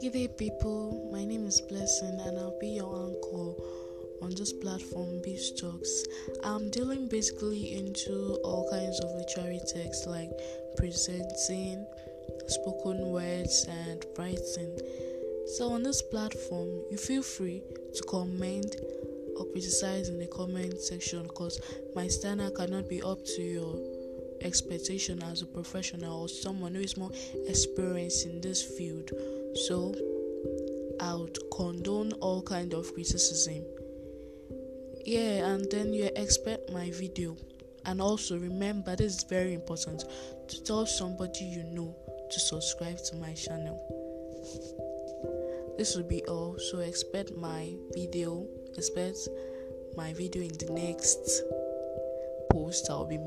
Good day, people. My name is Blessing, and I'll be your anchor on this platform, Beef Talks. I'm dealing basically into all kinds of literary texts like presenting, spoken words, and writing. So, on this platform, you feel free to comment or criticize in the comment section because my standard cannot be up to your expectation as a professional or someone who is more experienced in this field. So I would condone all kind of criticism. Yeah, and then you expect my video. And also remember this is very important to tell somebody you know to subscribe to my channel. This will be all. So expect my video. Expect my video in the next post. I'll be